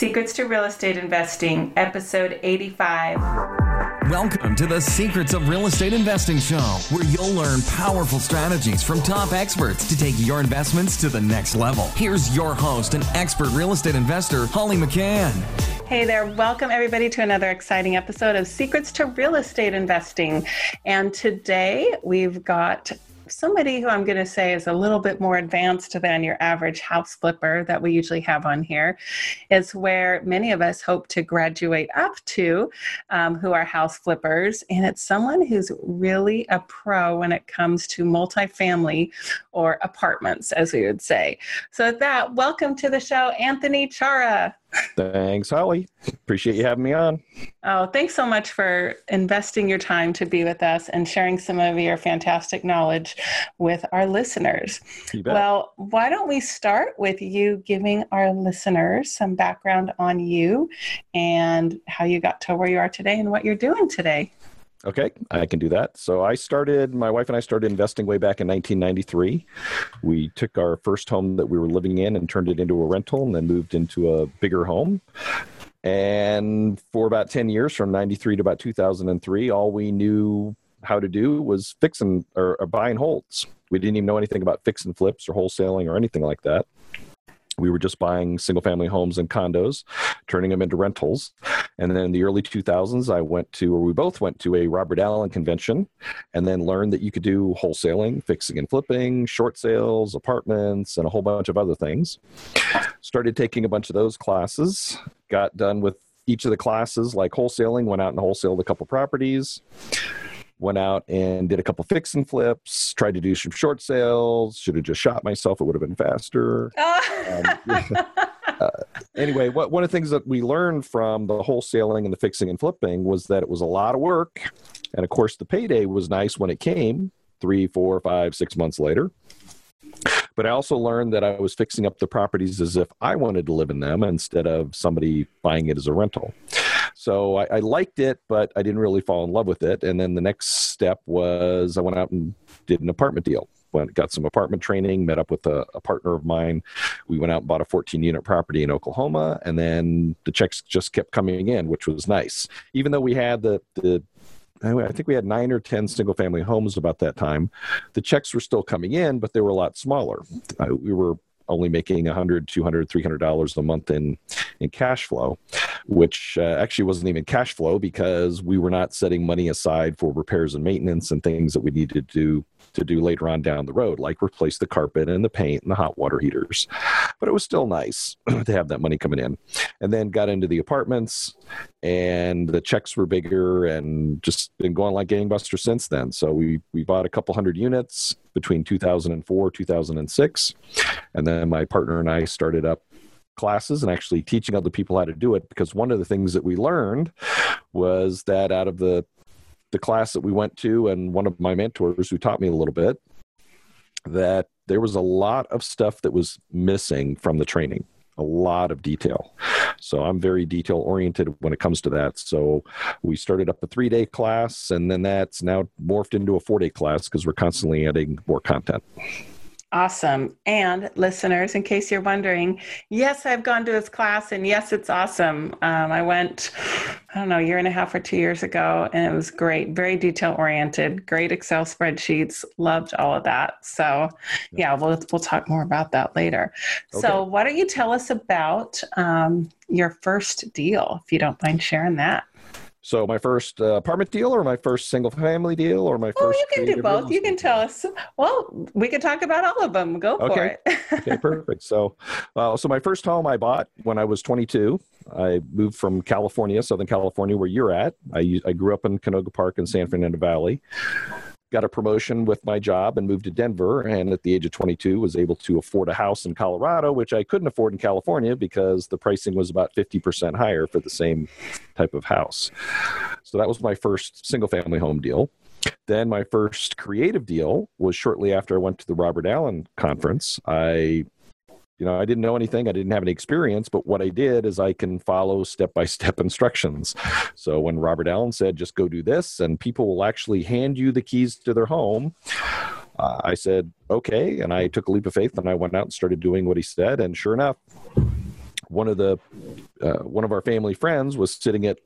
Secrets to Real Estate Investing, episode 85. Welcome to the Secrets of Real Estate Investing Show, where you'll learn powerful strategies from top experts to take your investments to the next level. Here's your host and expert real estate investor, Holly McCann. Hey there, welcome everybody to another exciting episode of Secrets to Real Estate Investing. And today we've got somebody who I'm going to say is a little bit more advanced than your average house flipper that we usually have on here, is where many of us hope to graduate up to, um, who are house flippers. And it's someone who's really a pro when it comes to multifamily or apartments, as we would say. So, with that, welcome to the show, Anthony Chara. Thanks, Holly. Appreciate you having me on. Oh, thanks so much for investing your time to be with us and sharing some of your fantastic knowledge with our listeners. Well, why don't we start with you giving our listeners some background on you and how you got to where you are today and what you're doing today? Okay, I can do that. So I started, my wife and I started investing way back in 1993. We took our first home that we were living in and turned it into a rental and then moved into a bigger home. And for about 10 years, from 93 to about 2003, all we knew how to do was fixing or, or buying holds. We didn't even know anything about fix and flips or wholesaling or anything like that we were just buying single family homes and condos, turning them into rentals. And then in the early 2000s, I went to, or we both went to a Robert Allen convention and then learned that you could do wholesaling, fixing and flipping, short sales, apartments, and a whole bunch of other things. Started taking a bunch of those classes, got done with each of the classes, like wholesaling, went out and wholesaled a couple properties went out and did a couple fix and flips, tried to do some short sales. Should have just shot myself; it would have been faster. um, uh, anyway, what, one of the things that we learned from the wholesaling and the fixing and flipping was that it was a lot of work, and of course, the payday was nice when it came three, four, five, six months later. But I also learned that I was fixing up the properties as if I wanted to live in them instead of somebody buying it as a rental. So I, I, liked it, but I didn't really fall in love with it. And then the next step was I went out and did an apartment deal. Went, got some apartment training, met up with a, a partner of mine. We went out and bought a 14 unit property in Oklahoma, and then the checks just kept coming in, which was nice. Even though we had the, the I think we had nine or 10 single family homes about that time. The checks were still coming in, but they were a lot smaller. we were only making 100 200 300 dollars a month in in cash flow which uh, actually wasn't even cash flow because we were not setting money aside for repairs and maintenance and things that we needed to do to do later on down the road, like replace the carpet and the paint and the hot water heaters. But it was still nice to have that money coming in. And then got into the apartments, and the checks were bigger, and just been going like gangbusters since then. So we we bought a couple hundred units between 2004 2006, and then my partner and I started up classes and actually teaching other people how to do it because one of the things that we learned was that out of the the class that we went to and one of my mentors who taught me a little bit that there was a lot of stuff that was missing from the training a lot of detail. So i'm very detail oriented when it comes to that. So we started up a three day class and then that's now morphed into a four day class because we're constantly adding more content Awesome. And listeners, in case you're wondering, yes, I've gone to his class and yes, it's awesome. Um, I went, I don't know, a year and a half or two years ago, and it was great. Very detail oriented, great Excel spreadsheets. Loved all of that. So, yeah, we'll, we'll talk more about that later. Okay. So, why don't you tell us about um, your first deal, if you don't mind sharing that? So my first uh, apartment deal, or my first single family deal, or my first. Oh, you can do both. You can tell us. Well, we can talk about all of them. Go for okay. it. okay, perfect. So, uh, so my first home I bought when I was 22. I moved from California, Southern California, where you're at. I I grew up in Canoga Park in San Fernando Valley got a promotion with my job and moved to Denver. And at the age of 22, was able to afford a house in Colorado, which I couldn't afford in California because the pricing was about 50% higher for the same type of house. So that was my first single family home deal. Then my first creative deal was shortly after I went to the Robert Allen conference. I you know, I didn't know anything, I didn't have any experience, but what I did is I can follow step by step instructions. So when Robert Allen said, just go do this, and people will actually hand you the keys to their home. Uh, I said, okay. And I took a leap of faith and I went out and started doing what he said. And sure enough, one of the uh, one of our family friends was sitting at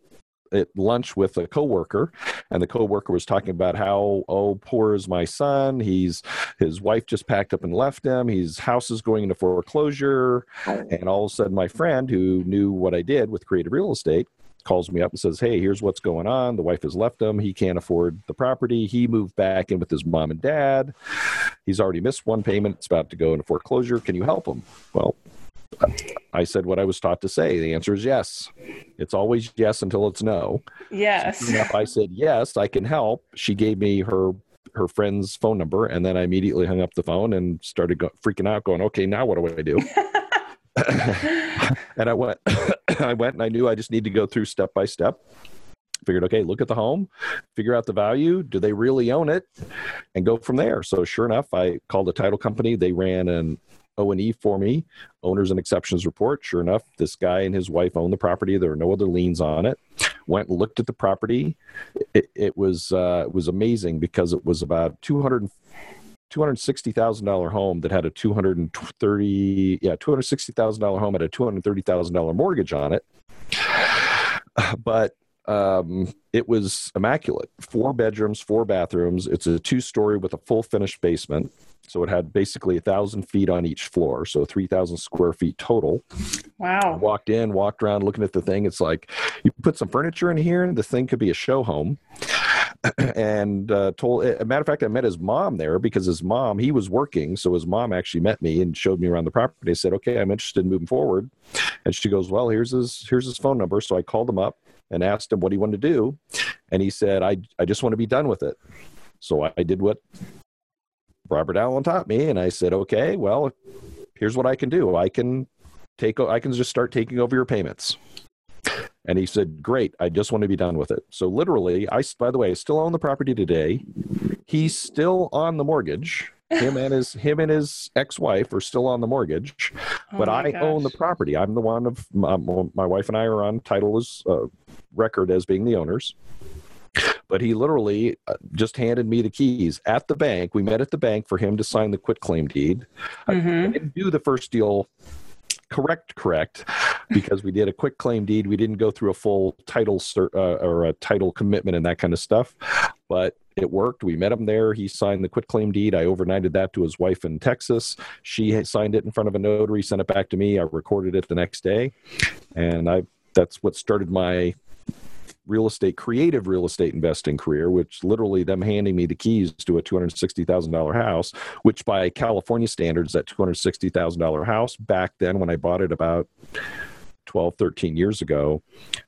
at lunch with a coworker and the coworker was talking about how oh poor is my son. He's his wife just packed up and left him. His house is going into foreclosure. Oh. And all of a sudden my friend who knew what i did with creative real estate calls me up and says hey here's what's going on. The wife has left him. He can't afford the property. He moved back in with his mom and dad. He's already missed one payment. It's about to go into foreclosure. Can you help him? Well I said what I was taught to say. The answer is yes. It's always yes until it's no. Yes. So I said yes, I can help. She gave me her her friend's phone number, and then I immediately hung up the phone and started go- freaking out, going, "Okay, now what do I do?" and I went, I went, and I knew I just need to go through step by step. Figured, okay, look at the home, figure out the value. Do they really own it, and go from there. So sure enough, I called a title company. They ran an O&E for me, owners and exceptions report. Sure enough, this guy and his wife own the property. There are no other liens on it. Went and looked at the property. It, it was uh, it was amazing because it was about 200 $260,000 home that had a 230 yeah, $260,000 home had a $230,000 mortgage on it. But um, it was immaculate. Four bedrooms, four bathrooms. It's a two story with a full finished basement. So it had basically a thousand feet on each floor, so three thousand square feet total. Wow! Walked in, walked around, looking at the thing. It's like you put some furniture in here, and the thing could be a show home. and uh, told, a matter of fact, I met his mom there because his mom he was working, so his mom actually met me and showed me around the property. I said, "Okay, I'm interested in moving forward," and she goes, "Well, here's his here's his phone number." So I called him up and asked him what he wanted to do, and he said, "I I just want to be done with it." So I did what Robert Allen taught me, and I said, okay, well, here's what I can do. I can take, I can just start taking over your payments. And he said, Great, I just want to be done with it. So, literally, I, by the way, I still own the property today. He's still on the mortgage. Him and his him and his ex-wife are still on the mortgage, oh but I gosh. own the property. I'm the one of my, my, wife and I are on title as uh, record as being the owners but he literally uh, just handed me the keys at the bank. We met at the bank for him to sign the quit claim deed. Mm-hmm. I didn't do the first deal correct correct because we did a quick claim deed we didn't go through a full title uh, or a title commitment and that kind of stuff but it worked we met him there he signed the quit claim deed i overnighted that to his wife in texas she signed it in front of a notary sent it back to me i recorded it the next day and i that's what started my real estate, creative real estate investing career, which literally them handing me the keys to a $260,000 house, which by California standards, that $260,000 house back then when I bought it about 12, 13 years ago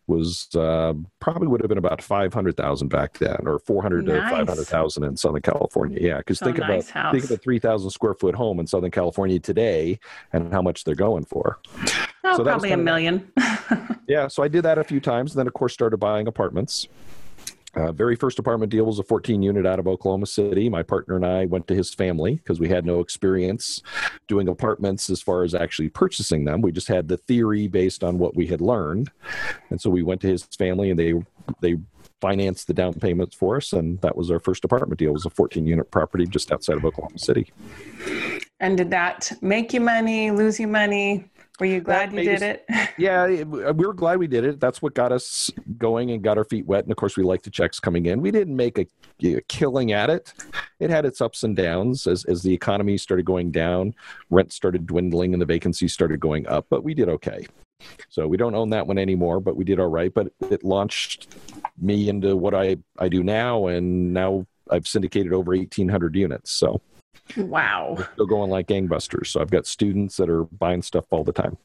was uh, probably would have been about 500,000 back then or 400 nice. to 500,000 in Southern California. Yeah. Cause so think nice about, house. think of a 3,000 square foot home in Southern California today and how much they're going for. Oh, so probably a million. yeah. So I did that a few times. And then of course started buying apartments. Uh, very first apartment deal was a 14 unit out of Oklahoma City. My partner and I went to his family because we had no experience doing apartments as far as actually purchasing them. We just had the theory based on what we had learned, and so we went to his family and they they financed the down payments for us, and that was our first apartment deal. It was a 14 unit property just outside of Oklahoma City. And did that make you money? Lose you money? Were you glad you did us, it? yeah, we were glad we did it. That's what got us going and got our feet wet. And of course, we liked the checks coming in. We didn't make a, a, killing at it. It had its ups and downs as, as the economy started going down, rent started dwindling, and the vacancies started going up. But we did okay. So we don't own that one anymore, but we did all right. But it launched me into what I, I do now. And now I've syndicated over 1,800 units. So Wow. They're still going like gangbusters. So I've got students that are buying stuff all the time.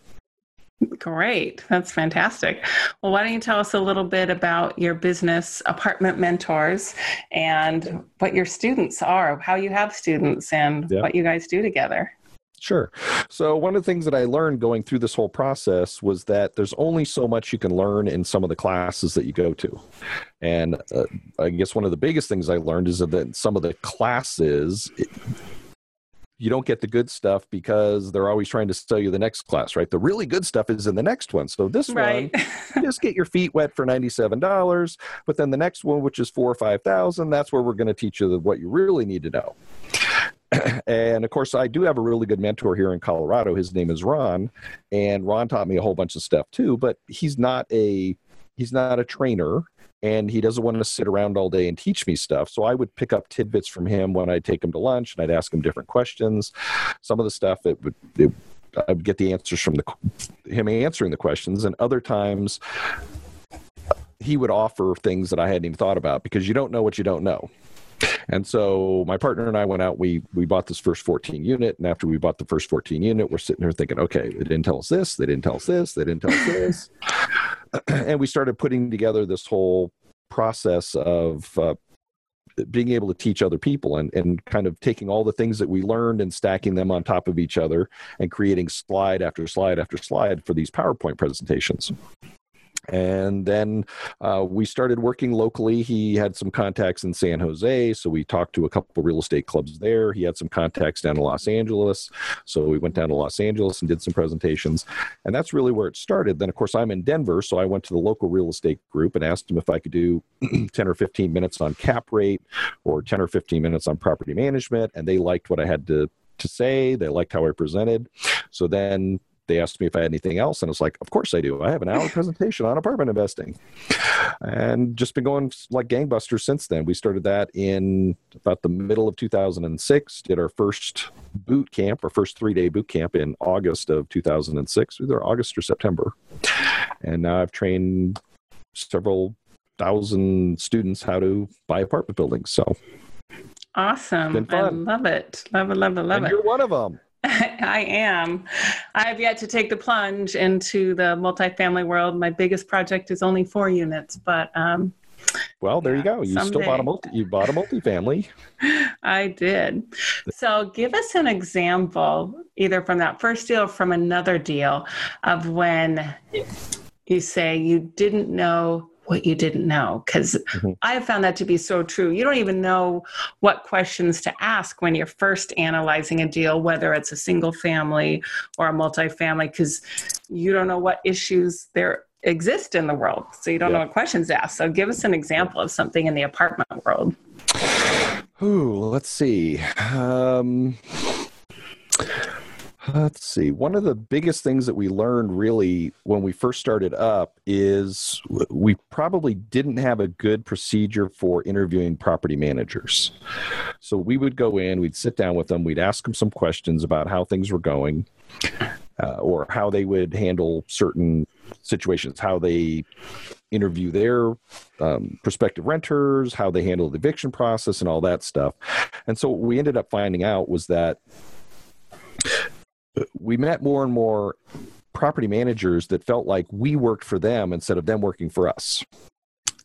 Great. That's fantastic. Well, why don't you tell us a little bit about your business, Apartment Mentors, and what your students are, how you have students, and yeah. what you guys do together? Sure. So, one of the things that I learned going through this whole process was that there's only so much you can learn in some of the classes that you go to. And uh, I guess one of the biggest things I learned is that some of the classes, you don't get the good stuff because they're always trying to sell you the next class, right? The really good stuff is in the next one. So this right. one, just get your feet wet for ninety-seven dollars. But then the next one, which is four or five thousand, that's where we're going to teach you what you really need to know. and of course, I do have a really good mentor here in Colorado. His name is Ron, and Ron taught me a whole bunch of stuff too. But he's not a he's not a trainer and he doesn't want to sit around all day and teach me stuff. So I would pick up tidbits from him when I'd take him to lunch and I'd ask him different questions. Some of the stuff it would it, I'd get the answers from the him answering the questions, and other times he would offer things that I hadn't even thought about because you don't know what you don't know. And so my partner and I went out. We we bought this first 14 unit, and after we bought the first 14 unit, we're sitting there thinking, okay, they didn't tell us this, they didn't tell us this, they didn't tell us this, and we started putting together this whole process of uh, being able to teach other people and, and kind of taking all the things that we learned and stacking them on top of each other and creating slide after slide after slide for these PowerPoint presentations and then uh, we started working locally. He had some contacts in San Jose, so we talked to a couple real estate clubs there. He had some contacts down in Los Angeles, so we went down to Los Angeles and did some presentations, and that's really where it started. Then, of course, I'm in Denver, so I went to the local real estate group and asked him if I could do 10 or 15 minutes on cap rate or 10 or 15 minutes on property management, and they liked what I had to to say. They liked how I presented. So then they asked me if I had anything else, and I was like, "Of course I do. I have an hour presentation on apartment investing," and just been going like gangbusters since then. We started that in about the middle of 2006. Did our first boot camp, our first three day boot camp in August of 2006, either August or September, and now I've trained several thousand students how to buy apartment buildings. So awesome! I love it, love it, love it, love and it. You're one of them. I am. I have yet to take the plunge into the multifamily world. My biggest project is only four units, but um, well, there yeah, you go. You someday. still bought a multi. You bought a multifamily. I did. So, give us an example, either from that first deal or from another deal, of when you say you didn't know what you didn't know because mm-hmm. i have found that to be so true. You don't even know what questions to ask when you're first analyzing a deal whether it's a single family or a multifamily because you don't know what issues there exist in the world so you don't know what questions to ask. So give us an example of something in the apartment world. Ooh, let's see. Um Let's see. One of the biggest things that we learned really when we first started up is we probably didn't have a good procedure for interviewing property managers. So we would go in, we'd sit down with them, we'd ask them some questions about how things were going uh, or how they would handle certain situations, how they interview their um, prospective renters, how they handle the eviction process, and all that stuff. And so what we ended up finding out was that we met more and more property managers that felt like we worked for them instead of them working for us.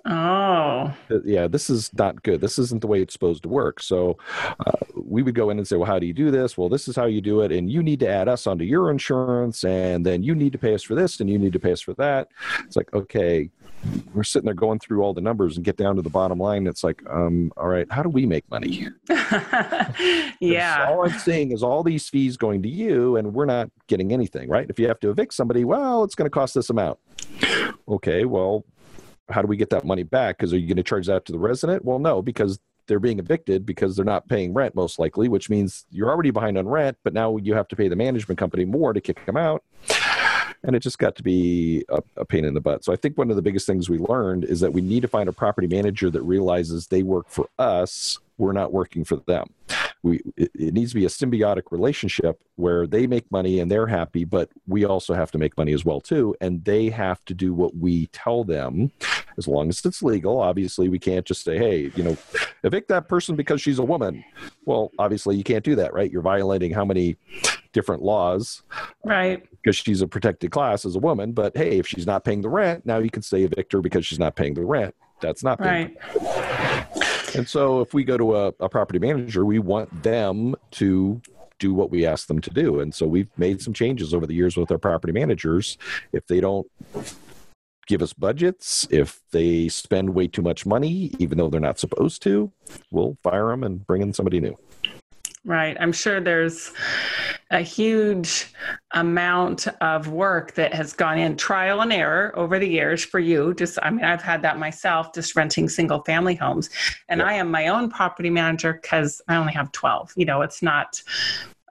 Oh. Yeah, this is not good. This isn't the way it's supposed to work. So uh, we would go in and say, well, how do you do this? Well, this is how you do it. And you need to add us onto your insurance. And then you need to pay us for this and you need to pay us for that. It's like, okay, we're sitting there going through all the numbers and get down to the bottom line. It's like, um, all right, how do we make money? yeah. All I'm seeing is all these fees going to you, and we're not getting anything, right? If you have to evict somebody, well, it's going to cost this amount. Okay, well, how do we get that money back? Because are you going to charge that to the resident? Well, no, because they're being evicted because they're not paying rent most likely, which means you're already behind on rent, but now you have to pay the management company more to kick them out and it just got to be a, a, pain in the butt. So I think one of the biggest things we learned is that we need to find a property manager that realizes they work for us. We're not working for them. We it, it needs to be a symbiotic relationship where they make money and they're happy, but we also have to make money as well too, and they have to do what we tell them, as long as it's legal. Obviously, we can't just say, "Hey, you know, evict that person because she's a woman." Well, obviously, you can't do that, right? You're violating how many different laws. Uh, right. Because she's a protected class as a woman. But hey, if she's not paying the rent, now you can say evict her because she's not paying the rent. That's not right. And so if we go to a, a property manager, we want them to do what we ask them to do. And so we've made some changes over the years with our property managers. If they don't give us budgets, if they spend way too much money, even though they're not supposed to, we'll fire them and bring in somebody new. Right. I'm sure there's a huge amount of work that has gone in trial and error over the years for you. Just, I mean, I've had that myself, just renting single family homes. And yep. I am my own property manager because I only have 12. You know, it's not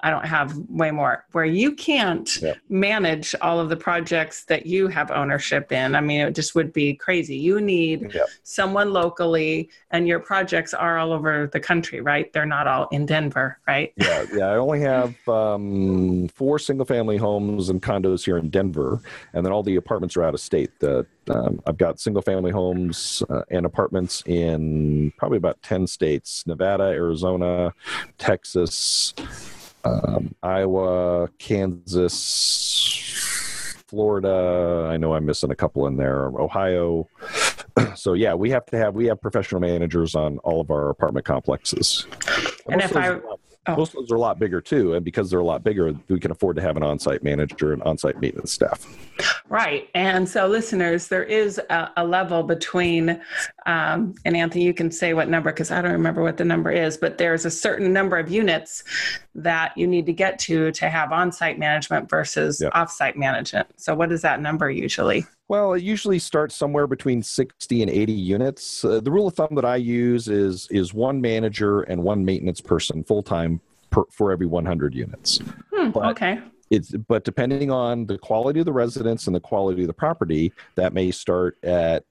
I don't have way more, where you can't manage all of the projects that you have ownership in. I mean, it just would be crazy. You need someone locally, and your projects are all over the country, right? They're not all in Denver, right? Yeah, yeah. I only have um, four single family homes and condos here in Denver, and then all the apartments are out of state. The um, I've got single family homes uh, and apartments in probably about 10 states Nevada, Arizona, Texas, um, Iowa, Kansas, Florida. I know I'm missing a couple in there. Ohio. so yeah, we have to have we have professional managers on all of our apartment complexes. And if I Oh. Most of those are a lot bigger too, and because they're a lot bigger, we can afford to have an on-site manager and on-site maintenance staff. Right, and so listeners, there is a, a level between, um, and Anthony, you can say what number because I don't remember what the number is, but there's a certain number of units that you need to get to to have on-site management versus yep. off-site management. So, what is that number usually? Well, it usually starts somewhere between 60 and 80 units. Uh, the rule of thumb that I use is is one manager and one maintenance person full time for every 100 units. Hmm, but okay. It's but depending on the quality of the residence and the quality of the property, that may start at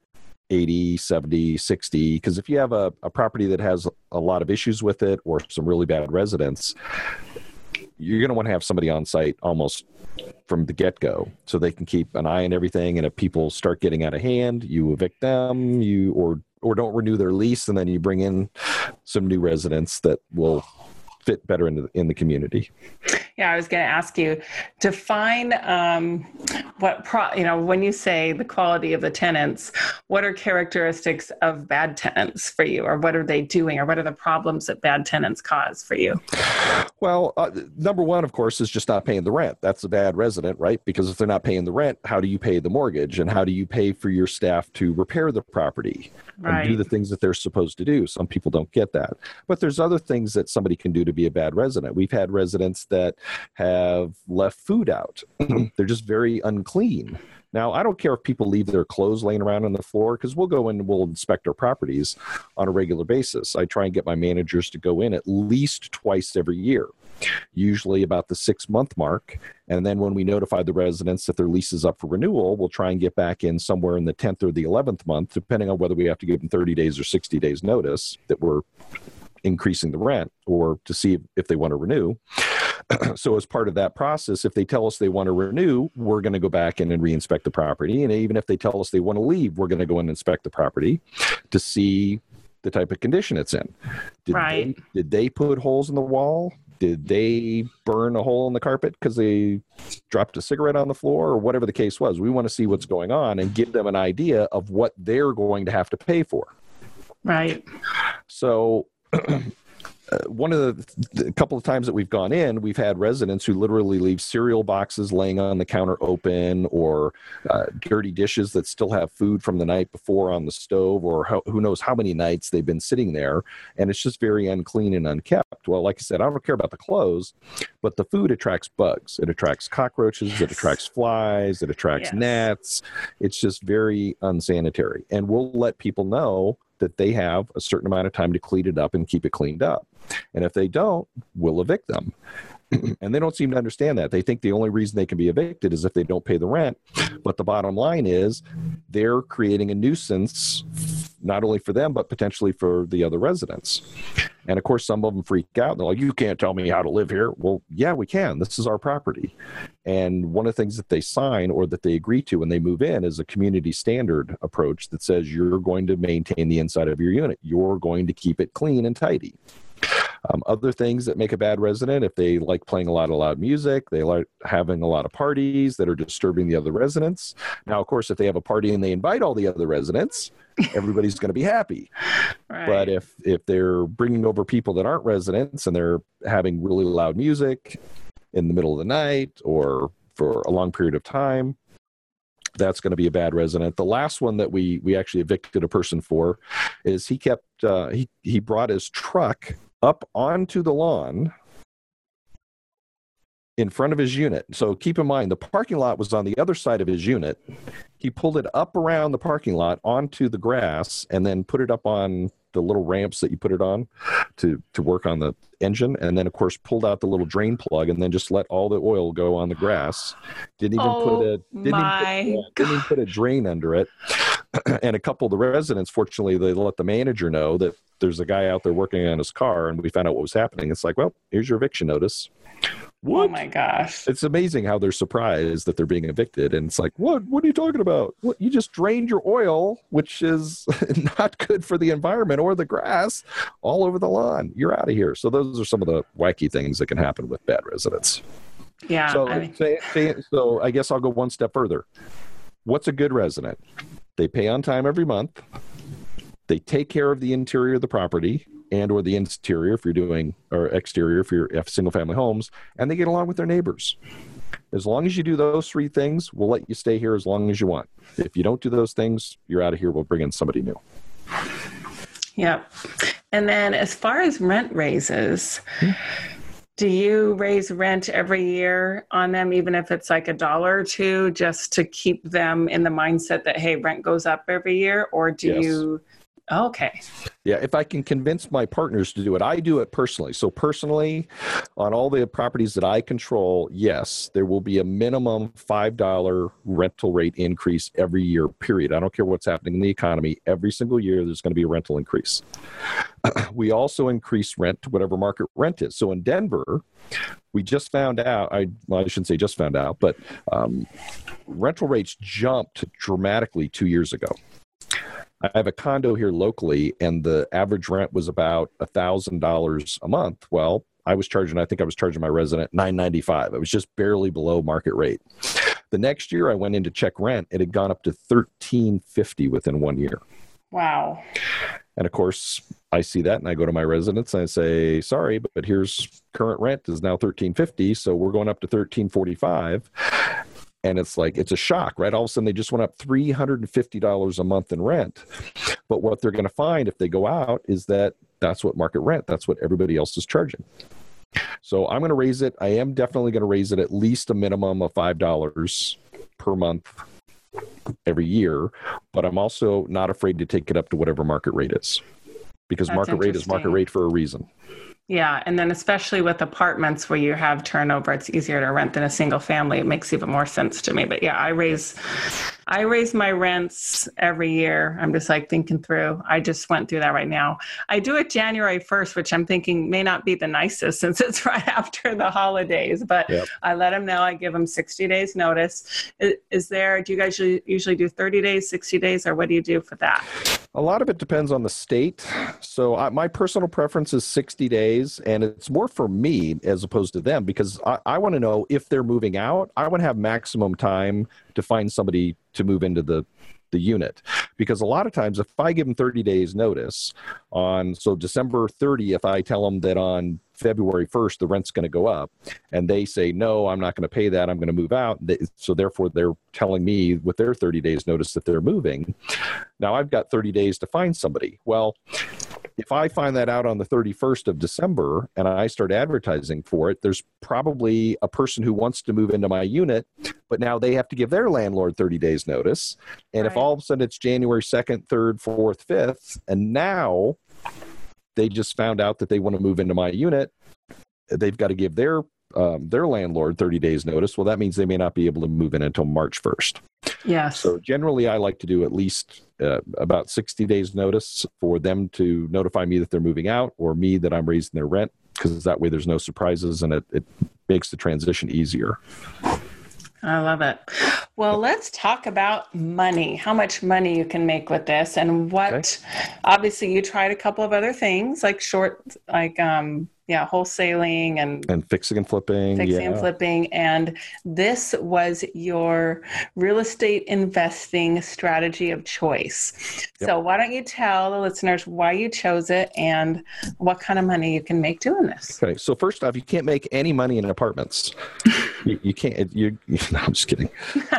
80, 70, 60. Because if you have a, a property that has a lot of issues with it or some really bad residents, you're going to want to have somebody on site almost from the get go, so they can keep an eye on everything. And if people start getting out of hand, you evict them, you or or don't renew their lease, and then you bring in some new residents that will fit better in the, in the community. Yeah, I was going to ask you define um, what pro, you know when you say the quality of the tenants. What are characteristics of bad tenants for you, or what are they doing, or what are the problems that bad tenants cause for you? Well, uh, number one, of course, is just not paying the rent. That's a bad resident, right? Because if they're not paying the rent, how do you pay the mortgage, and how do you pay for your staff to repair the property right. and do the things that they're supposed to do? Some people don't get that, but there's other things that somebody can do to be a bad resident. We've had residents that have left food out. Mm-hmm. They're just very unclean. Now, I don't care if people leave their clothes laying around on the floor because we'll go and we'll inspect our properties on a regular basis. I try and get my managers to go in at least twice every year, usually about the six month mark. And then when we notify the residents that their lease is up for renewal, we'll try and get back in somewhere in the 10th or the 11th month, depending on whether we have to give them 30 days or 60 days notice that we're increasing the rent or to see if they want to renew. so as part of that process, if they tell us they want to renew, we're going to go back in and reinspect the property. And even if they tell us they want to leave, we're going to go and inspect the property to see the type of condition it's in. Did right. They, did they put holes in the wall? Did they burn a hole in the carpet because they dropped a cigarette on the floor or whatever the case was? We want to see what's going on and give them an idea of what they're going to have to pay for. Right. So uh, one of the, the couple of times that we've gone in, we've had residents who literally leave cereal boxes laying on the counter open, or uh, dirty dishes that still have food from the night before on the stove, or how, who knows how many nights they've been sitting there, and it's just very unclean and unkept. Well, like I said, I don't care about the clothes, but the food attracts bugs. It attracts cockroaches. Yes. It attracts flies. It attracts yes. gnats. It's just very unsanitary, and we'll let people know that they have a certain amount of time to clean it up and keep it cleaned up. And if they don't, we'll evict them. and they don't seem to understand that. They think the only reason they can be evicted is if they don't pay the rent. But the bottom line is they're creating a nuisance not only for them but potentially for the other residents. And of course, some of them freak out. They're like, "You can't tell me how to live here." Well, yeah, we can. This is our property. And one of the things that they sign or that they agree to when they move in is a community standard approach that says you're going to maintain the inside of your unit. You're going to keep it clean and tidy. Um, other things that make a bad resident, if they like playing a lot of loud music, they like having a lot of parties that are disturbing the other residents. Now, of course, if they have a party and they invite all the other residents, everybody's going to be happy. Right. But if if they're bringing over people that aren't residents and they're having really loud music in the middle of the night or for a long period of time, that's going to be a bad resident. The last one that we we actually evicted a person for is he kept uh, he he brought his truck up onto the lawn in front of his unit. So keep in mind, the parking lot was on the other side of his unit. He pulled it up around the parking lot onto the grass and then put it up on the little ramps that you put it on to to work on the engine. And then of course pulled out the little drain plug and then just let all the oil go on the grass. Didn't even oh, put a didn't, even put, didn't even put a drain under it. And a couple of the residents fortunately they let the manager know that there's a guy out there working on his car and we found out what was happening. It's like well here's your eviction notice Oh what? Oh my gosh. It's amazing how they're surprised that they're being evicted. And it's like, what? What are you talking about? What? You just drained your oil, which is not good for the environment or the grass, all over the lawn. You're out of here. So those are some of the wacky things that can happen with bad residents. Yeah. So, I mean... say, say, so I guess I'll go one step further. What's a good resident? They pay on time every month. They take care of the interior of the property and or the interior if you're doing or exterior if you're if single family homes and they get along with their neighbors. As long as you do those three things we'll let you stay here as long as you want. If you don't do those things you're out of here. We'll bring in somebody new. Yep. And then as far as rent raises do you raise rent every year on them even if it's like a dollar or two just to keep them in the mindset that hey rent goes up every year? Or do yes. you Okay. Yeah, if I can convince my partners to do it, I do it personally. So, personally, on all the properties that I control, yes, there will be a minimum $5 rental rate increase every year, period. I don't care what's happening in the economy. Every single year, there's going to be a rental increase. we also increase rent to whatever market rent is. So, in Denver, we just found out, I, well, I shouldn't say just found out, but um, rental rates jumped dramatically two years ago. I have a condo here locally, and the average rent was about a thousand dollars a month. Well, I was charging, I think I was charging my resident nine ninety five. It was just barely below market rate. The next year, I went in to check rent; it had gone up to thirteen fifty within one year. Wow. And of course, I see that, and I go to my residents and I say, "Sorry, but here's current rent is now thirteen fifty, so we're going up to thirteen forty five and it's like it's a shock right? All of a sudden they just went up $350 a month in rent. But what they're going to find if they go out is that that's what market rent that's what everybody else is charging. So i'm going to raise it. I am definitely going to raise it at least a minimum of $5 per month every year but i'm also not afraid to take it up to whatever market rate is because that's market rate is market rate for a reason yeah, and then especially with apartments where you have turnover, it's easier to rent than a single family. It makes even more sense to me. But yeah, I raise I raise my rents every year. I'm just like thinking through. I just went through that right now. I do it January 1st, which I'm thinking may not be the nicest since it's right after the holidays, but yep. I let them know. I give them 60 days notice. Is, is there, do you guys usually do 30 days, 60 days, or what do you do for that? A lot of it depends on the state. So I, my personal preference is 60 days, and it's more for me as opposed to them because I, I want to know if they're moving out. I want to have maximum time to find somebody to move into the the unit. Because a lot of times if i give them 30 days notice on so december 30th i tell them that on february 1st the rent's going to go up and they say no i'm not going to pay that i'm going to move out so therefore they're telling me with their 30 days notice that they're moving. Now i've got 30 days to find somebody. Well if I find that out on the 31st of December and I start advertising for it, there's probably a person who wants to move into my unit, but now they have to give their landlord 30 days notice. And right. if all of a sudden it's January 2nd, 3rd, 4th, 5th, and now they just found out that they want to move into my unit, they've got to give their um, their landlord 30 days notice well that means they may not be able to move in until march 1st yes so generally i like to do at least uh, about 60 days notice for them to notify me that they're moving out or me that i'm raising their rent because that way there's no surprises and it, it makes the transition easier I love it. Well, let's talk about money. How much money you can make with this, and what? Okay. Obviously, you tried a couple of other things like short, like um, yeah wholesaling and and fixing and flipping fixing yeah. and flipping and this was your real estate investing strategy of choice yep. so why don't you tell the listeners why you chose it and what kind of money you can make doing this okay so first off you can't make any money in apartments you, you, can't you, you no, i'm just kidding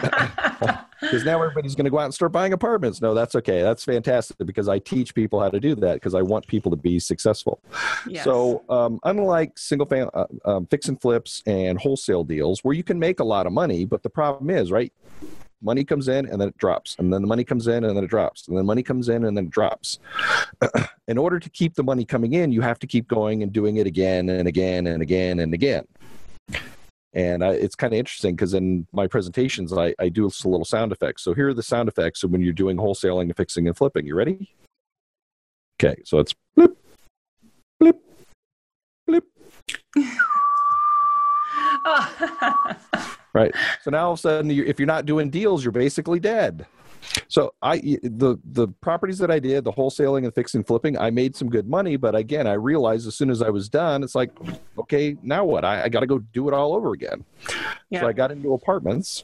because now everybody's going to go out and start buying apartments. No, that's okay. That's fantastic because I teach people how to do that because I want people to be successful. Yes. So, um, unlike single family uh, um, fix and flips and wholesale deals where you can make a lot of money, but the problem is, right? Money comes in and then it drops, and then the money comes in and then it drops, and then money comes in and then it drops. in order to keep the money coming in, you have to keep going and doing it again and again and again and again and I, it's kind of interesting because in my presentations I, I do a little sound effects. So here are the sound effects when you're doing wholesaling and fixing and flipping. You ready? Okay so it's blip blip blip right. So now all of a sudden if you're not doing deals you're basically dead so I the the properties that I did, the wholesaling and fixing flipping, I made some good money, but again, I realized as soon as I was done, it's like, okay, now what? I, I got to go do it all over again. Yeah. So I got into apartments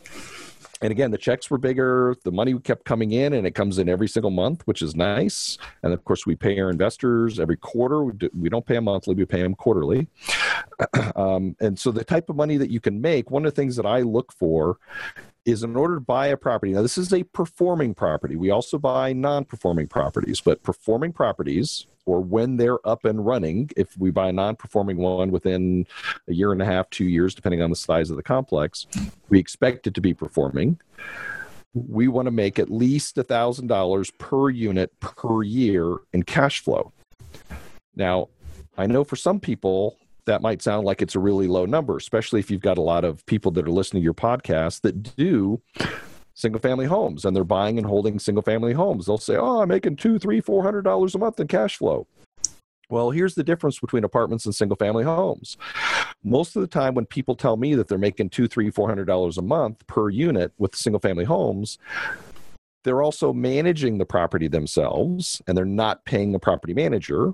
and again the checks were bigger the money kept coming in and it comes in every single month which is nice and of course we pay our investors every quarter we, do, we don't pay them monthly we pay them quarterly um, and so the type of money that you can make one of the things that i look for is in order to buy a property now this is a performing property we also buy non-performing properties but performing properties or when they're up and running. If we buy a non performing one within a year and a half, two years, depending on the size of the complex, we expect it to be performing. We want to make at least $1,000 per unit per year in cash flow. Now, I know for some people, that might sound like it's a really low number, especially if you've got a lot of people that are listening to your podcast that do single family homes and they're buying and holding single family homes. They'll say, Oh, I'm making two, three, four hundred dollars a month in cash flow. Well, here's the difference between apartments and single family homes. Most of the time, when people tell me that they're making two, three, four hundred dollars a month per unit with single family homes, they're also managing the property themselves and they're not paying a property manager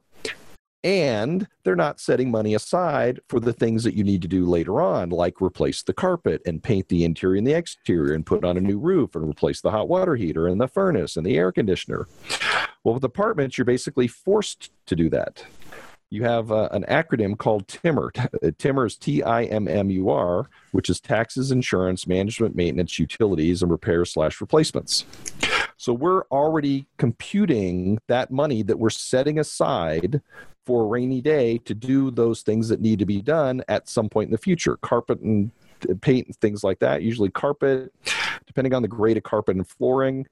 and they're not setting money aside for the things that you need to do later on like replace the carpet and paint the interior and the exterior and put on a new roof and replace the hot water heater and the furnace and the air conditioner well with apartments you're basically forced to do that you have uh, an acronym called TIMMUR. TIMMUR is T I M M U R, which is taxes, insurance, management, maintenance, utilities, and repairs slash replacements. So we're already computing that money that we're setting aside for a rainy day to do those things that need to be done at some point in the future. Carpet and paint and things like that usually carpet depending on the grade of carpet and flooring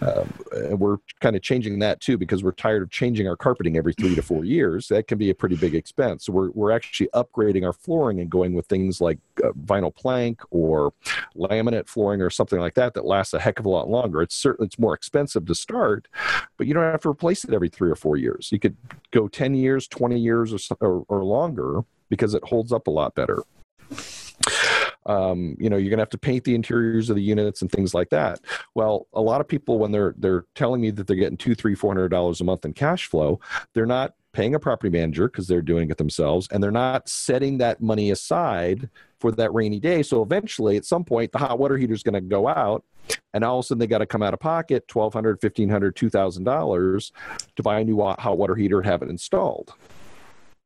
and we're kind of changing that too because we're tired of changing our carpeting every three to four years. That can be a pretty big expense. So we're, we're actually upgrading our flooring and going with things like uh, vinyl plank or laminate flooring or something like that that lasts a heck of a lot longer. It's certainly it's more expensive to start but you don't have to replace it every three or four years. You could go 10 years 20 years or, or, or longer because it holds up a lot better um, you know you're going to have to paint the interiors of the units and things like that. Well a lot of people when they're they're telling me that they're getting two three four hundred dollars a month in cash flow they're not paying a property manager because they're doing it themselves and they're not setting that money aside for that rainy day. So eventually at some point the hot water heater is going to go out and all of a sudden they got to come out of pocket $1200 $1500 $2000 to buy a new hot water heater and have it installed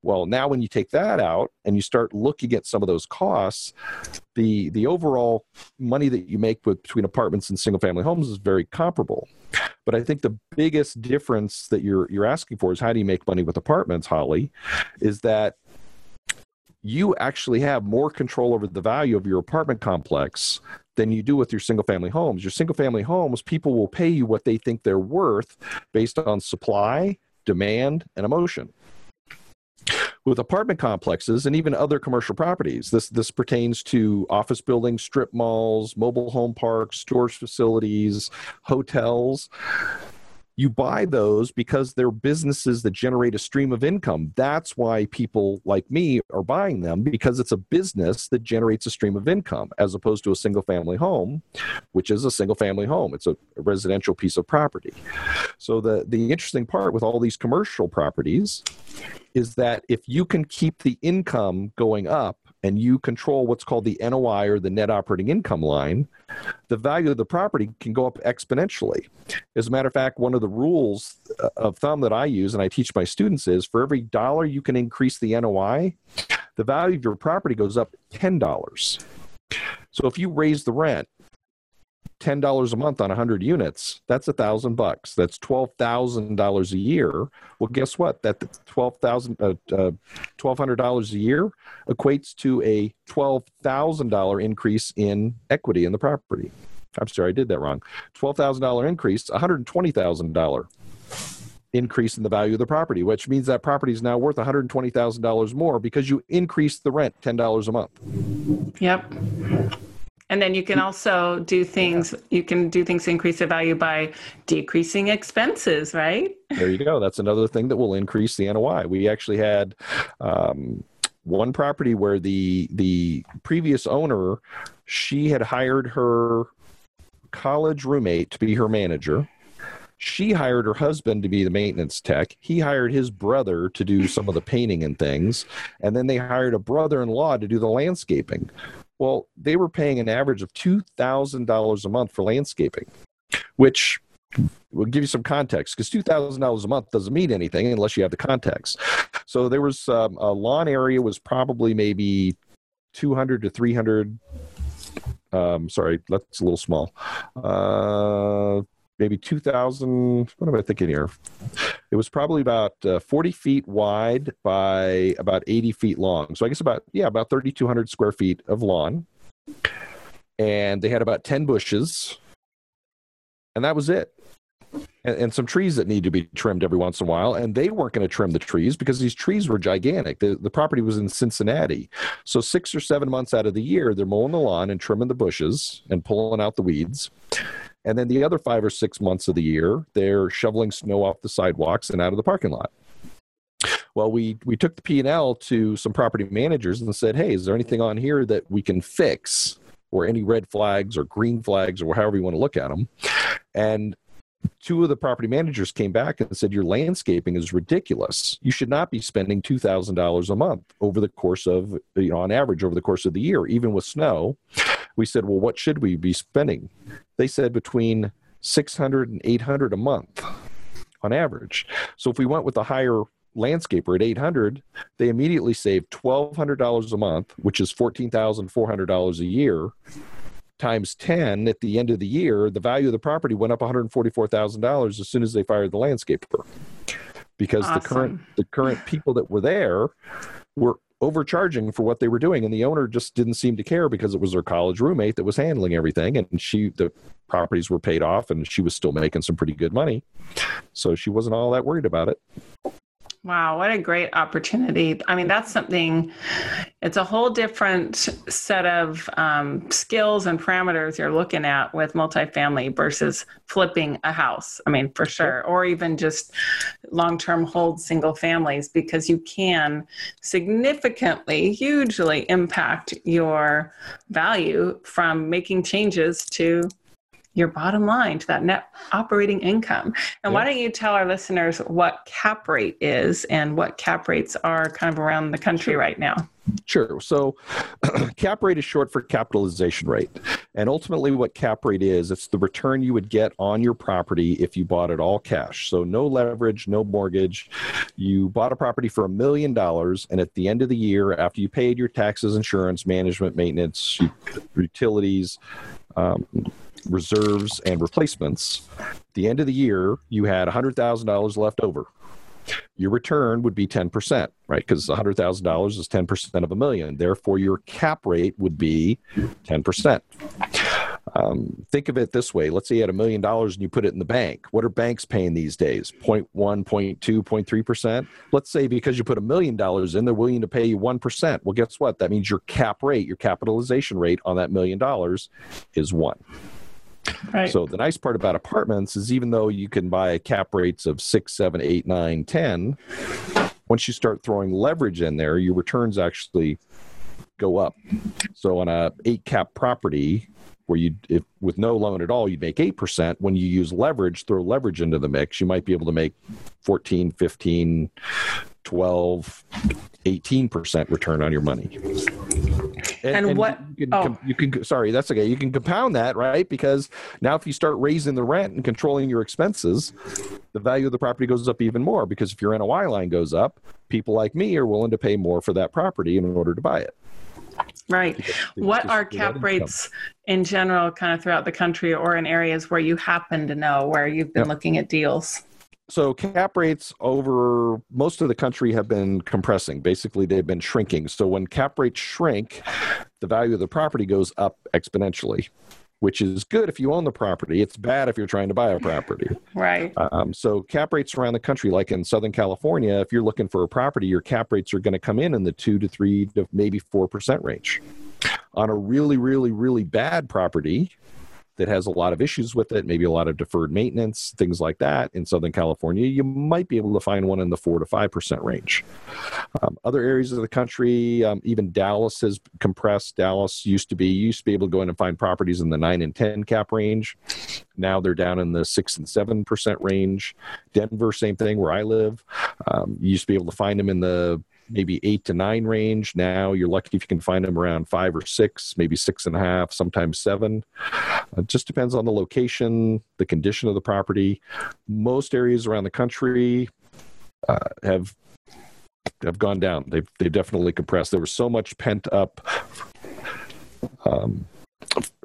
well, now when you take that out and you start looking at some of those costs, the the overall money that you make with, between apartments and single family homes is very comparable. But I think the biggest difference that you're you're asking for is how do you make money with apartments, Holly? Is that you actually have more control over the value of your apartment complex than you do with your single family homes. Your single family homes, people will pay you what they think they're worth based on supply, demand, and emotion with apartment complexes and even other commercial properties. This this pertains to office buildings, strip malls, mobile home parks, storage facilities, hotels you buy those because they're businesses that generate a stream of income. That's why people like me are buying them because it's a business that generates a stream of income as opposed to a single family home, which is a single family home. It's a, residential piece of property. So the the interesting part with all these commercial properties is that if you can keep the income going up and you control what's called the NOI or the net operating income line, the value of the property can go up exponentially. As a matter of fact, one of the rules uh, of thumb that I use and I teach my students is for every dollar you can increase the NOI, the value of your property goes up $10. So if you raise the rent ten dollars a month on hundred units, that's a thousand bucks. That's twelve thousand dollars a year. Well, guess what? That twelve thousand, uh, uh, twelve hundred dollars a year equates to a twelve thousand dollar increase in equity in the property. I'm sorry, I did that wrong. Twelve thousand dollar increase, one hundred twenty thousand dollar increase in the value of the property, which means that property is now worth $120,000 more because you increased the rent $10 a month. Yep. And then you can also do things, you can do things to increase the value by decreasing expenses, right? There you go. That's another thing that will increase the NOI. We actually had um, one property where the the previous owner, she had hired her college roommate to be her manager she hired her husband to be the maintenance tech. He hired his brother to do some of the painting and things. And then they hired a brother in law to do the landscaping. Well, they were paying an average of $2,000 a month for landscaping, which will give you some context because $2,000 a month doesn't mean anything unless you have the context. So there was um, a lawn area was probably maybe 200 to 300 um, sorry, that's a little small. Uh, maybe 2000 what am i thinking here? It was probably about uh, 40 feet wide by about 80 feet long. So i guess about yeah about 3200 square feet of lawn. And they had about 10 bushes. And that was it. And, and some trees that need to be trimmed every once in a while. And they weren't going to trim the trees because these trees were gigantic. The, the property was in cincinnati. So six or seven months out of the year they're mowing the lawn and trimming the bushes and pulling out the weeds and then the other five or six months of the year, they're shoveling snow off the sidewalks and out of the parking lot. Well, we we took the P and L to some property managers and said, "Hey, is there anything on here that we can fix, or any red flags or green flags, or however you want to look at them?" And two of the property managers came back and said your landscaping is ridiculous you should not be spending $2000 a month over the course of you know on average over the course of the year even with snow we said, well, what should we be spending? They said between 600 and 800 a month on average. So if we went with a higher landscaper at 800, they immediately saved $1,200 a month, which is $14,400 a year. Times 10 at the end of the year, the value of the property went up $144,000 as soon as they fired the landscaper. Because awesome. the current the current people that were there were overcharging for what they were doing and the owner just didn't seem to care because it was her college roommate that was handling everything and she the properties were paid off and she was still making some pretty good money. So she wasn't all that worried about it Wow, what a great opportunity. I mean, that's something, it's a whole different set of um, skills and parameters you're looking at with multifamily versus flipping a house. I mean, for sure. Or even just long term hold single families because you can significantly, hugely impact your value from making changes to your bottom line to that net operating income. And yeah. why don't you tell our listeners what cap rate is and what cap rates are kind of around the country sure. right now? Sure. So cap rate is short for capitalization rate. And ultimately, what cap rate is, it's the return you would get on your property if you bought it all cash. So no leverage, no mortgage. You bought a property for a million dollars, and at the end of the year, after you paid your taxes, insurance, management, maintenance, utilities, um, reserves and replacements, the end of the year, you had $100,000 left over. Your return would be 10%, right? Because $100,000 is 10% of a million. Therefore, your cap rate would be 10%. Um, think of it this way. Let's say you had a million dollars and you put it in the bank. What are banks paying these days? 0.1, 0.2, 0.3%? Let's say because you put a million dollars in, they're willing to pay you 1%. Well, guess what? That means your cap rate, your capitalization rate on that million dollars is one. Right. So the nice part about apartments is even though you can buy cap rates of six, seven, eight, nine, ten, once you start throwing leverage in there, your returns actually go up. So on a eight cap property, where you if with no loan at all you'd make 8% when you use leverage throw leverage into the mix you might be able to make 14 15 12 18% return on your money and, and, and what you can, oh. you can sorry that's okay you can compound that right because now if you start raising the rent and controlling your expenses the value of the property goes up even more because if your NOI line goes up people like me are willing to pay more for that property in order to buy it Right. What are cap rates in general, kind of throughout the country or in areas where you happen to know where you've been yep. looking at deals? So cap rates over most of the country have been compressing. Basically, they've been shrinking. So when cap rates shrink, the value of the property goes up exponentially which is good if you own the property. It's bad if you're trying to buy a property. Right. Um, so cap rates around the country, like in Southern California, if you're looking for a property, your cap rates are going to come in in the two to three to maybe four percent range. On a really, really, really bad property, that has a lot of issues with it, maybe a lot of deferred maintenance, things like that in Southern California, you might be able to find one in the 4 to 5% range. Um, other areas of the country, um, even Dallas has compressed. Dallas used to be, used to be able to go in and find properties in the 9 and 10 cap range. Now they're down in the 6 and 7% range. Denver, same thing where I live. Um, you used to be able to find them in the maybe eight to nine range. Now you're lucky if you can find them around five or six, maybe six and a half, sometimes seven. It just depends on the location, the condition of the property. Most areas around the country uh, have have gone down. They've they've definitely compressed. There was so much pent up um,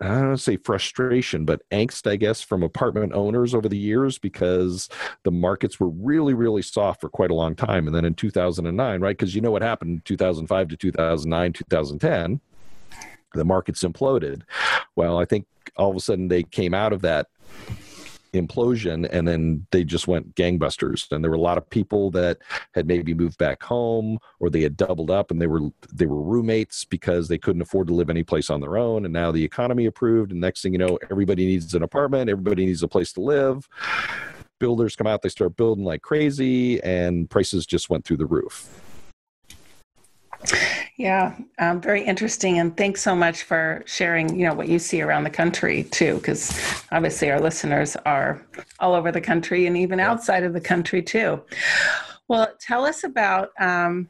I don't want to say frustration, but angst, I guess, from apartment owners over the years because the markets were really, really soft for quite a long time. And then in 2009, right? Because you know what happened 2005 to 2009, 2010, the markets imploded. Well, I think all of a sudden they came out of that implosion and then they just went gangbusters. And there were a lot of people that had maybe moved back home or they had doubled up and they were they were roommates because they couldn't afford to live any place on their own. And now the economy improved and next thing you know everybody needs an apartment everybody needs a place to live. Builders come out they start building like crazy and prices just went through the roof yeah, um, very interesting, and thanks so much for sharing. You know what you see around the country too, because obviously our listeners are all over the country and even outside of the country too. Well, tell us about, um,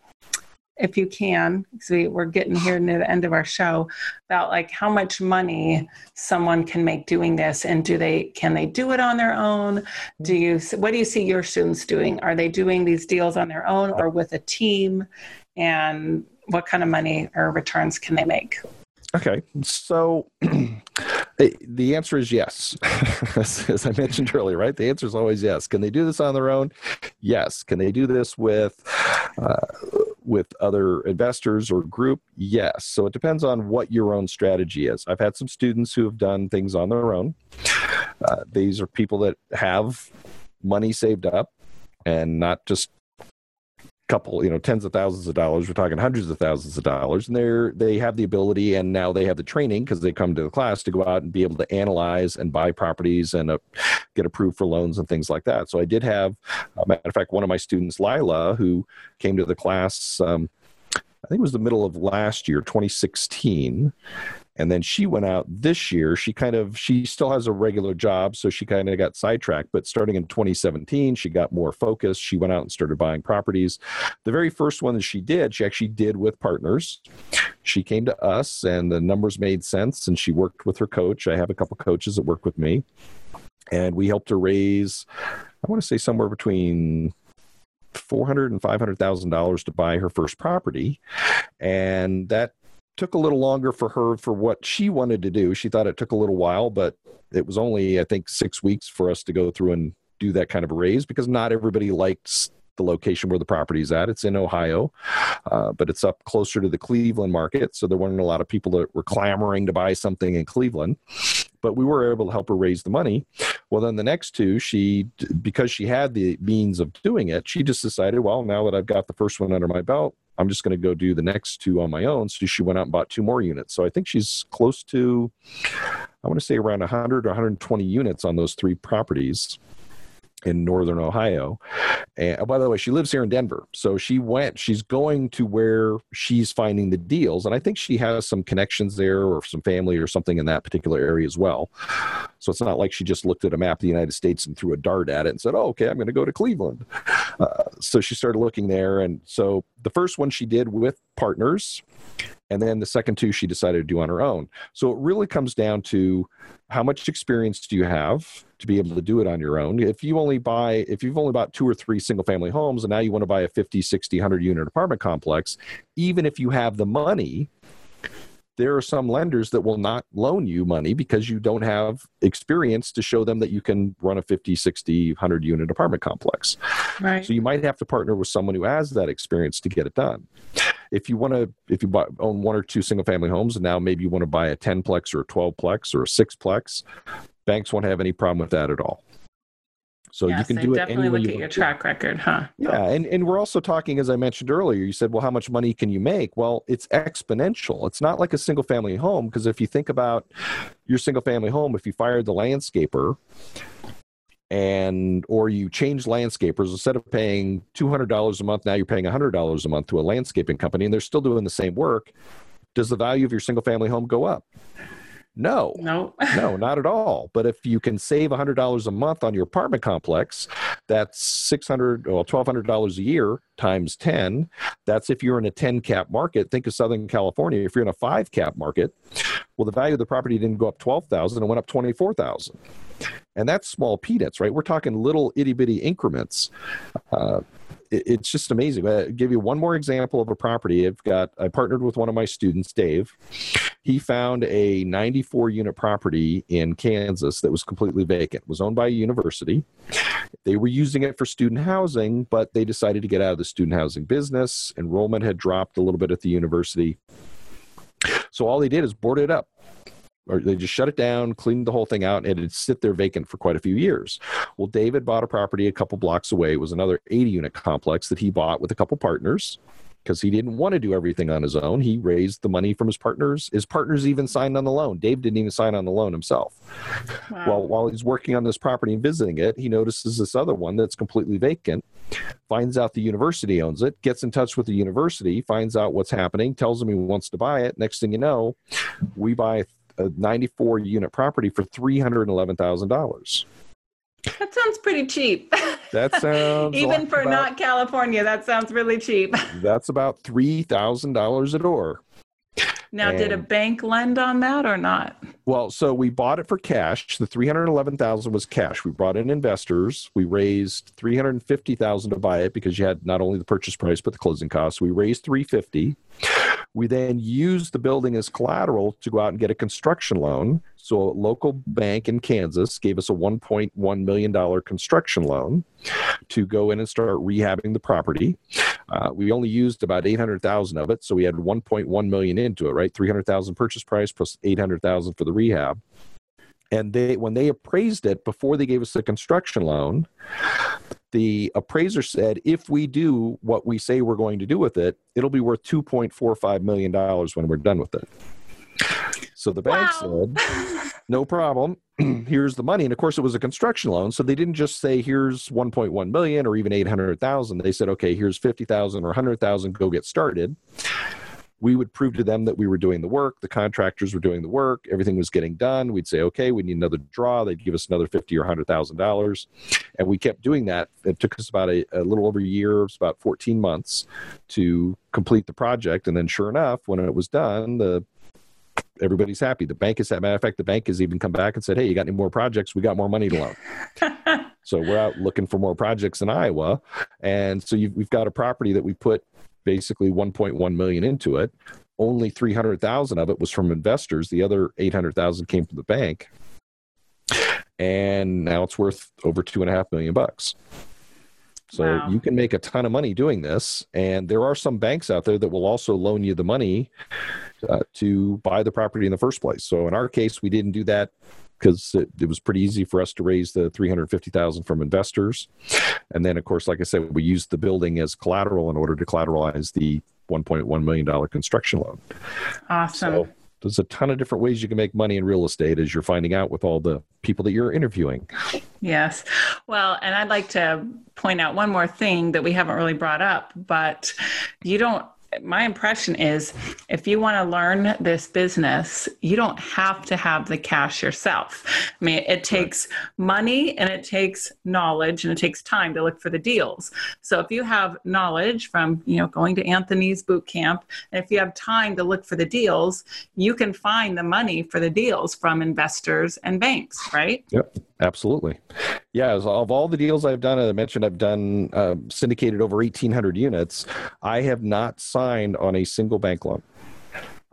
if you can, because we, we're getting here near the end of our show, about like how much money someone can make doing this, and do they can they do it on their own? Do you what do you see your students doing? Are they doing these deals on their own or with a team? And what kind of money or returns can they make? Okay, so the answer is yes. as, I mentioned earlier, right? The answer is always yes. Can they do this on their own? Yes. Can they do this with uh, with other investors or group? Yes. So it depends on what your own strategy is. I've had some students who have done things on their own. Uh, these are people that have money saved up and not just couple you know tens of thousands of dollars. We're talking hundreds of thousands of dollars. And they're they have the ability and now they have the training because they come to the class to go out and be able to analyze and buy properties and uh, get approved for loans and things like that. So i did have a matter of fact one of my students lila who came to the class um, i think it was the middle of last year 2016 and then she went out this year. She kind of she still has a regular job so she kind of got sidetracked but starting in 2017 she got more focused. She went out and started buying properties. The very first one that she did she actually did with partners. She came to us and the numbers made sense and she worked with her coach. I have a couple coaches that work with me and we helped her raise i want to say somewhere between four hundred and five hundred thousand dollars to buy her first property, and that took a little longer for her for what she wanted to do. She thought it took a little while, but it was only, I think, six weeks for us to go through and do that kind of a raise because not everybody likes the location where the property is at. It's in Ohio, uh, but it's up closer to the Cleveland market. So there weren't a lot of people that were clamoring to buy something in Cleveland. But we were able to help her raise the money. Well, then the next two, she, because she had the means of doing it, she just decided, well, now that I've got the first one under my belt, I'm just going to go do the next two on my own. So she went out and bought two more units. So I think she's close to, I want to say around 100 or 120 units on those three properties in northern Ohio. And oh, by the way, she lives here in Denver. So she went, she's going to where she's finding the deals. And I think she has some connections there or some family or something in that particular area as well. So it's not like she just looked at a map of the United States and threw a dart at it and said, oh, okay, I'm going to go to Cleveland. Uh, so she started looking there. And so the first one she did with partners and then the second two she decided to do on her own so it really comes down to how much experience do you have to be able to do it on your own if you only buy if you've only bought two or three single family homes and now you want to buy a 50 60 100 unit apartment complex even if you have the money there are some lenders that will not loan you money because you don't have experience to show them that you can run a 50 60 100 unit apartment complex. Right. So you might have to partner with someone who has that experience to get it done. If you want to if you buy, own one or two single family homes and now maybe you want to buy a 10 plex or a 12 plex or a 6 plex banks won't have any problem with that at all so yes, you can do it definitely look at your track record, huh? Yeah, and, and we're also talking, as I mentioned earlier, you said, well, how much money can you make? Well, it's exponential. It's not like a single family home, because if you think about your single family home, if you fired the landscaper and or you change landscapers instead of paying $200 a month now you're paying $100 a month to a landscaping company and they're still doing the same work does the value of your single family home go up no No. no, not at all. But if you can save $100 a month on your apartment complex, that's 600 well, $1,200 a year times 10. That's if you're in a 10 cap market. Think of Southern California. If you're in a 5 cap market, well, the value of the property didn't go up 12,000, it went up 24,000. And that's small peanuts, right? We're talking little itty bitty increments. Uh, it- it's just amazing. I'll give you one more example of a property. I've got, I partnered with one of my students, Dave. He found a 94 unit property in Kansas that was completely vacant. It was owned by a university. They were using it for student housing, but they decided to get out of the student housing business. Enrollment had dropped a little bit at the university. So all they did is board it up. Or they just shut it down, cleaned the whole thing out, and it'd sit there vacant for quite a few years. Well, David bought a property a couple blocks away. It was another 80 unit complex that he bought with a couple partners because he didn't want to do everything on his own. He raised the money from his partners. His partners even signed on the loan. Dave didn't even sign on the loan himself. Wow. Well, while he's working on this property and visiting it, he notices this other one that's completely vacant. Finds out the university owns it, gets in touch with the university, finds out what's happening, tells him he wants to buy it. Next thing you know, we buy a 94 unit property for $311,000. that sounds pretty cheap. That sounds Even for about- not California, that sounds really cheap. That's about $3,000 a door. Now, did a bank lend on that or not? Well, so we bought it for cash. The three hundred eleven thousand was cash. We brought in investors. We raised three hundred fifty thousand to buy it because you had not only the purchase price but the closing costs. We raised three fifty. We then used the building as collateral to go out and get a construction loan. So a local bank in Kansas gave us a one point one million dollar construction loan to go in and start rehabbing the property. Uh, we only used about 800,000 of it, so we had 1.1 million into it, right? 300,000 purchase price plus 800,000 for the rehab. And they when they appraised it before they gave us the construction loan, the appraiser said if we do what we say we're going to do with it, it'll be worth 2.45 million dollars when we're done with it. So the bank Wow. said, no problem. here's the money. And of course, it was a construction loan. So they didn't just say, here's 1.1 million or even 800,000. They said, okay, here's 50,000 or 100,000, go get started. We would prove to them that we were doing the work. The contractors were doing the work. Everything was getting done. We'd say, okay, we need another draw. They'd give us another 50 or $100,000. And we kept doing that. It took us about a, a little over a year, it was about 14 months to complete the project. And then sure enough, when it was done, the everybody's happy. The bank is, a matter of fact, the bank has even come back and said, "Hey, you got any more projects? We got more money to loan." so we're out looking for more projects in Iowa, and so you've, we've got a property that we put basically 1.1 million into it. Only 300,000 of it was from investors. The other 800,000 came from the bank, and now it's worth over two and a half million bucks. So Wow. you can make a ton of money doing this, and there are some banks out there that will also loan you the money uh, to buy the property in the first place. So in our case, we didn't do that because it, it was pretty easy for us to raise the 350,000 from investors. And then of course, like I said, we used the building as collateral in order to collateralize the 1.1 million dollar construction loan. awesome. So there's a ton of different ways you can make money in real estate as you're finding out with all the people that you're interviewing. Yes. Well, and I'd like to point out one more thing that we haven't really brought up, but you don't. My impression is if you want to learn this business, you don't have to have the cash yourself. I mean, it takes money and it takes knowledge and it takes time to look for the deals. So if you have knowledge from, you know, going to Anthony's boot camp, and if you have time to look for the deals, you can find the money for the deals from investors and banks, right? Yep, absolutely. Yeah, as of all the deals I've done, as I mentioned, I've done uh, syndicated over 1,800 units. I have not signed on a single bank loan.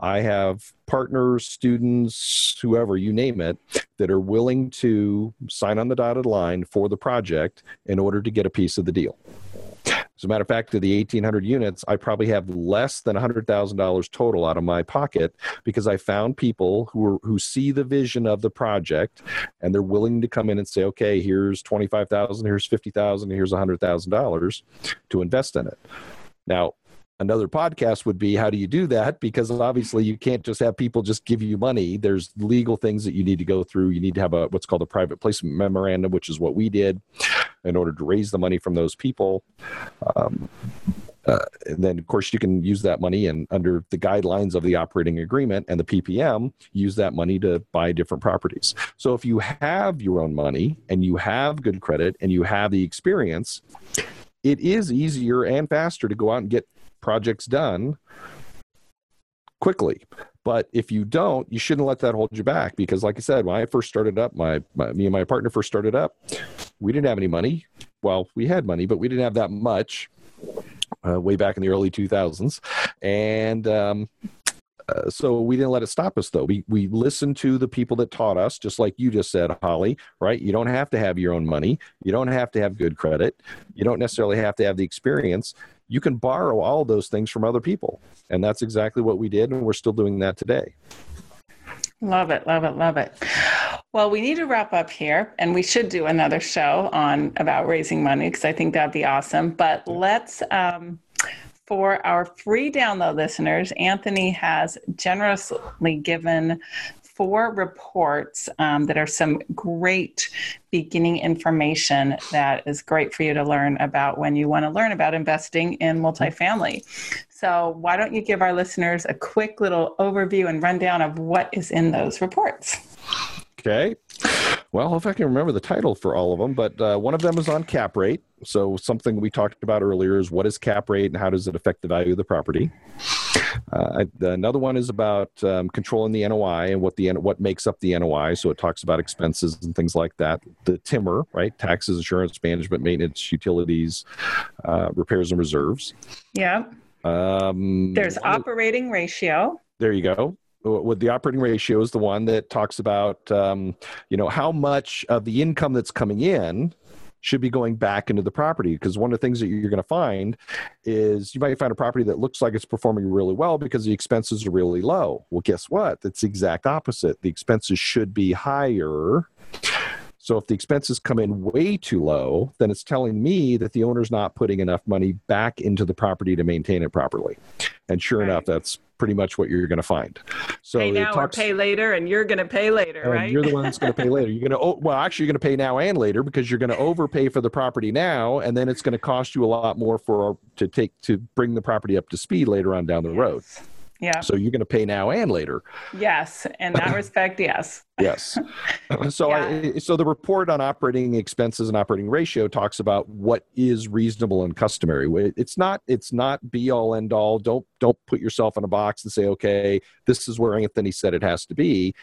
I have partners, students, whoever, you name it, that are willing to sign on the dotted line for the project in order to get a piece of the deal. As a matter of fact, of the 1,800 units, I probably have less than $100,000 total out of my pocket because I found people who are, who see the vision of the project and they're willing to come in and say, okay, here's 25,000, here's 50,000, here's $100,000 to invest in it. Now, another podcast would be how do you do that? Because obviously you can't just have people just give you money. There's legal things that you need to go through. You need to have a what's called a private placement memorandum which is what we did in order to raise the money from those people. Um, uh, and then of course you can use that money and under the guidelines of the operating agreement and the ppm use that money to buy different properties. So if you have your own money and you have good credit and you have the experience it is easier and faster to go out and get projects done quickly. But if you don't, you shouldn't let that hold you back because, like I said, when I first started up, my, my me and my partner first started up, we didn't have any money. Well, we had money, but we didn't have that much. Uh, way back in the early 2000s, and um, uh, so we didn't let it stop us though. We we listened to the people that taught us, just like you just said, Holly. Right? You don't have to have your own money. You don't have to have good credit. You don't necessarily have to have the experience you can borrow all those things from other people. And that's exactly what we did, and we're still doing that today. Love it, love it, love it. Well, we need to wrap up here, and we should do another show on about raising money because I think that'd be awesome. But let's, um, for our free download listeners, Anthony has generously given four reports um, that are some great beginning information that is great for you to learn about when you want to learn about investing in multifamily. So, why don't you give our listeners a quick little overview and rundown of what is in those reports? Okay. Well, if I can remember the title for all of them, but uh, one of them is on cap rate. So, something we talked about earlier is what is cap rate and how does it affect the value of the property? Uh, another one is about um, controlling the NOI and what the what makes up the NOI. So, it talks about expenses and things like that. The TIMR, right? Taxes, insurance, management, maintenance, utilities, uh, repairs, and reserves. Yeah. Um, There's operating ratio. There you go with the operating ratio is the one that talks about um, you know how much of the income that's coming in should be going back into the property because one of the things that you're going to find is you might find a property that looks like it's performing really well because the expenses are really low well guess what it's the exact opposite the expenses should be higher so if the expenses come in way too low, then it's telling me that the owner's not putting enough money back into the property to maintain it properly. And sure right. enough, that's pretty much what you're going to find. So pay now talks, or pay later, and you're going to pay later, right? You're the one that's going to pay later. You're going to oh, well, actually, you're going to pay now and later because you're going to overpay for the property now, and then it's going to cost you a lot more for to take to bring the property up to speed later on down the yes. road. Yeah. So you're going to pay now and later. Yes, in that respect, yes. yes. So yeah. I, so the report on operating expenses and operating ratio talks about what is reasonable and customary. It's not it's not be all end all. Don't don't put yourself in a box and say, okay, this is where Anthony said it has to be.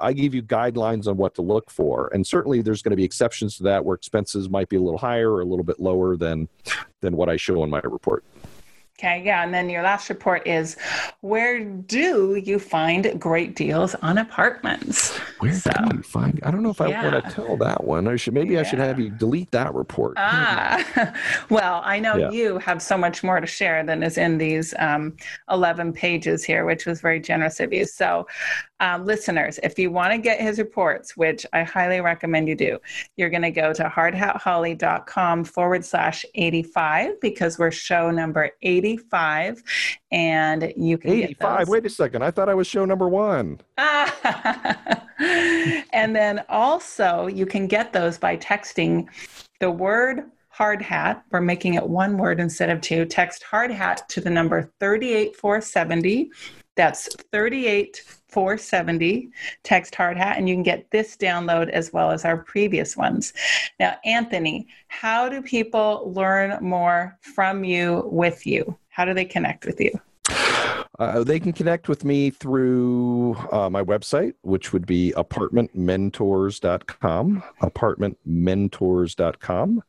I give you guidelines on what to look for, and certainly there's going to be exceptions to that where expenses might be a little higher or a little bit lower than than what I show in my report. Okay, yeah. And then your last report is where do you find great deals on apartments? Where so, do you find? I don't know if I yeah. want to tell that one. I should maybe yeah. I should have you delete that report. Ah, well, I know yeah. you have so much more to share than is in these um, 11 pages here, which was very generous of you. So um, listeners, if you want to get his reports, which I highly recommend you do, you're going to go to hardhatholly.com forward slash 85 because we're show number 85 and you can 85 wait a second. I thought i was show number one. And then also you can get those by texting the word hard hat we're making it one word instead of two text hard hat to the number 38470 that's 38 470 text hard hat and you can get this download as well as our previous ones. Now anthony how do people learn more from you with you? How do they connect with you Uh, they can connect with me through uh, my website, which would be apartmentmentors.com. Apartmentmentors.com.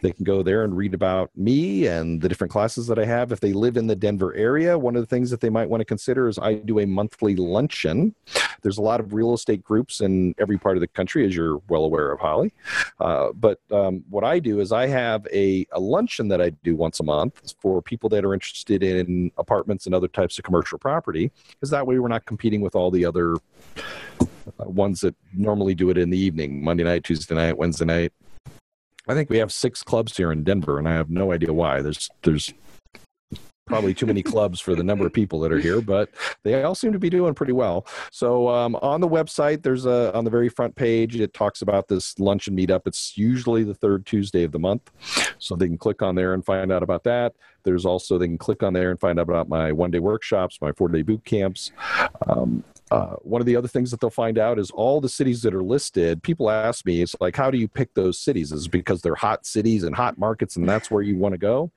They can go there and read about me and the different classes that I have. If they live in the Denver area, one of the things that they might want to consider is I do a monthly luncheon. There's a lot of real estate groups in every part of the country, as you're well aware of, Holly. Uh, but um, what I do is I have a, a luncheon that I do once a month for people that are interested in apartments and other types of commercial property, because that way we're not competing with all the other uh, ones that normally do it in the evening Monday night, Tuesday night, Wednesday night. I think we have six clubs here in Denver, and I have no idea why. There's there's probably too many clubs for the number of people that are here, but they all seem to be doing pretty well. So um, on the website, there's a on the very front page, it talks about this lunch and meetup. It's usually the third Tuesday of the month, so they can click on there and find out about that. There's also they can click on there and find out about my one day workshops, my four day boot camps. Um, uh, one of the other things that they'll find out is all the cities that are listed. People ask me, it's like, how do you pick those cities? Is because they're hot cities and hot markets, and that's where you want to go?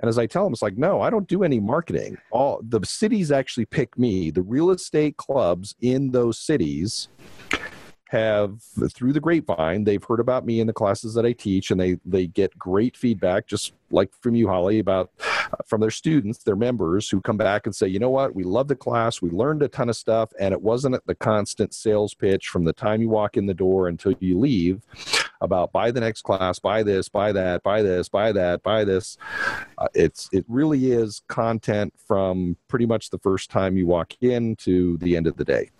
And as I tell them, it's like, no, I don't do any marketing. All the cities actually pick me. The real estate clubs in those cities have through the grapevine they've heard about me in the classes that i teach and they they get great feedback just like from you holly about uh, from their students their members who come back and say you know what? We love the class. We learned a ton of stuff and it wasn't at the constant sales pitch from the time you walk in the door until you leave about buy the next class buy this buy that buy this buy that buy this. Uh, it's it really is content from pretty much the first time you walk in to the end of the day.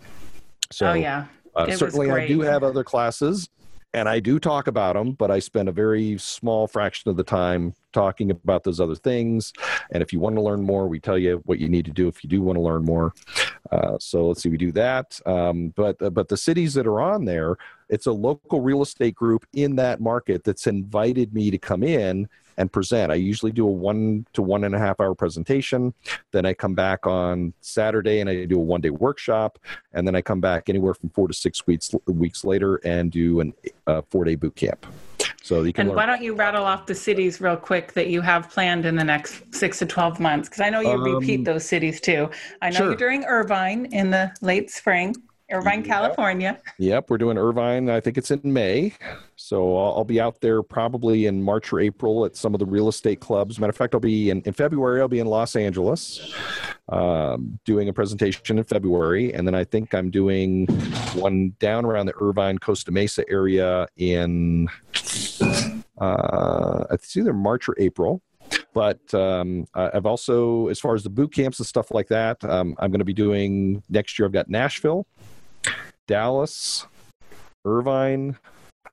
So oh yeah uh, certainly, I do have other classes and I do talk about them, but I spend a very small fraction of the time talking about those other things. And if you want to learn more, we tell you what you need to do if you do want to learn more. Uh, so let's see, we do that. Um, but uh, but the cities that are on there, it's a local real estate group in that market that's invited me to come in and present. I usually do a one to one and a half hour presentation. Then I come back on Saturday and I do a one day workshop. And then I come back anywhere from four to six weeks weeks later and do a uh, four day boot camp. So you can. And learn. why don't you rattle off the cities real quick that you have planned in the next six to twelve months? Because I know you um, repeat those cities too. I know sure. you're doing Irvine in the late spring. Irvine, California. Yep, we're doing Irvine. I think it's in May. So I'll, I'll, be out there probably in March or April at some of the real estate clubs. Matter of fact, I'll be in, in February, I'll be in Los Angeles um, doing a presentation in February. And then I think I'm doing one down around the Irvine, Costa Mesa area in, uh, it's either March or April but um, I've also, as far as the boot camps and stuff like that, um, I'm going to be doing next year. I've got Nashville, Dallas, Irvine,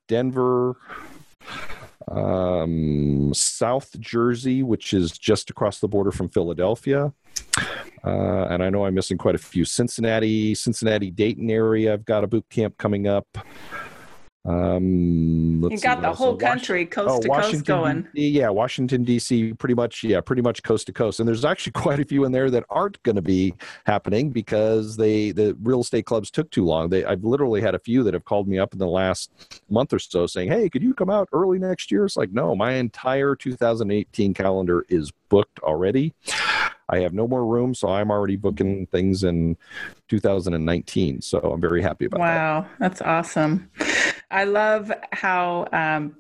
Denver, um, South Jersey, which is just across the border from Philadelphia. Uh, and I know I'm missing quite a few. Cincinnati, Cincinnati, Dayton area. I've got a boot camp coming up. Um, you got the whole country coast oh, to Washington, coast going. Yeah, Washington D.C. Pretty much, yeah, pretty much coast to coast. And there's actually quite a few in there that aren't going to be happening because they the real estate clubs took too long. They I've literally had a few that have called me up in the last month or so saying, "Hey, could you come out early next year?" It's like, no, my entire 2018 calendar is booked already. I have no more room, so I'm already booking things in 2019. So I'm very happy about wow, that. Wow, that's awesome. I love how um,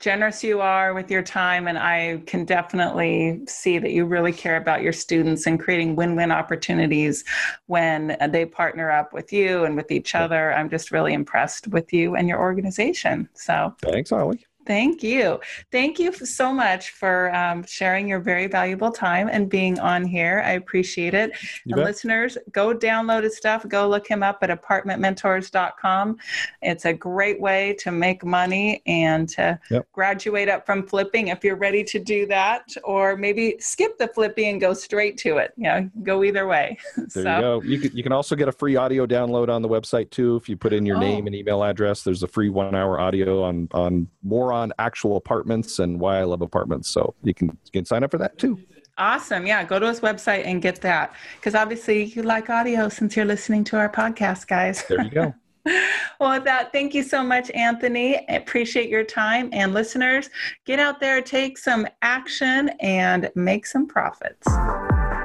generous you are with your time, and I can definitely see that you really care about your students and creating win win opportunities when they partner up with you and with each other. I'm just really impressed with you and your organization. So thanks, Holly. Thank you. Thank you so much for um, sharing your very valuable time and being on here. I appreciate it. And listeners, go download his stuff. Go look him up at apartmentmentors.com. It's a great way to make money and to yep. graduate up from flipping if you're ready to do that, or maybe skip the flipping and go straight to it. You know, go either way. There so. you go. You can, you can also get a free audio download on the website too. If you put in your oh. name and email address, there's a free one hour audio on, on more on actual apartments and why I love apartments. So you can, you can sign up for that too. Awesome. Yeah, go to his website and get that. Because obviously you like audio since you're listening to our podcast, guys. There you go. well, with that, thank you so much, Anthony. I appreciate your time. And listeners, get out there, take some action, and make some profits.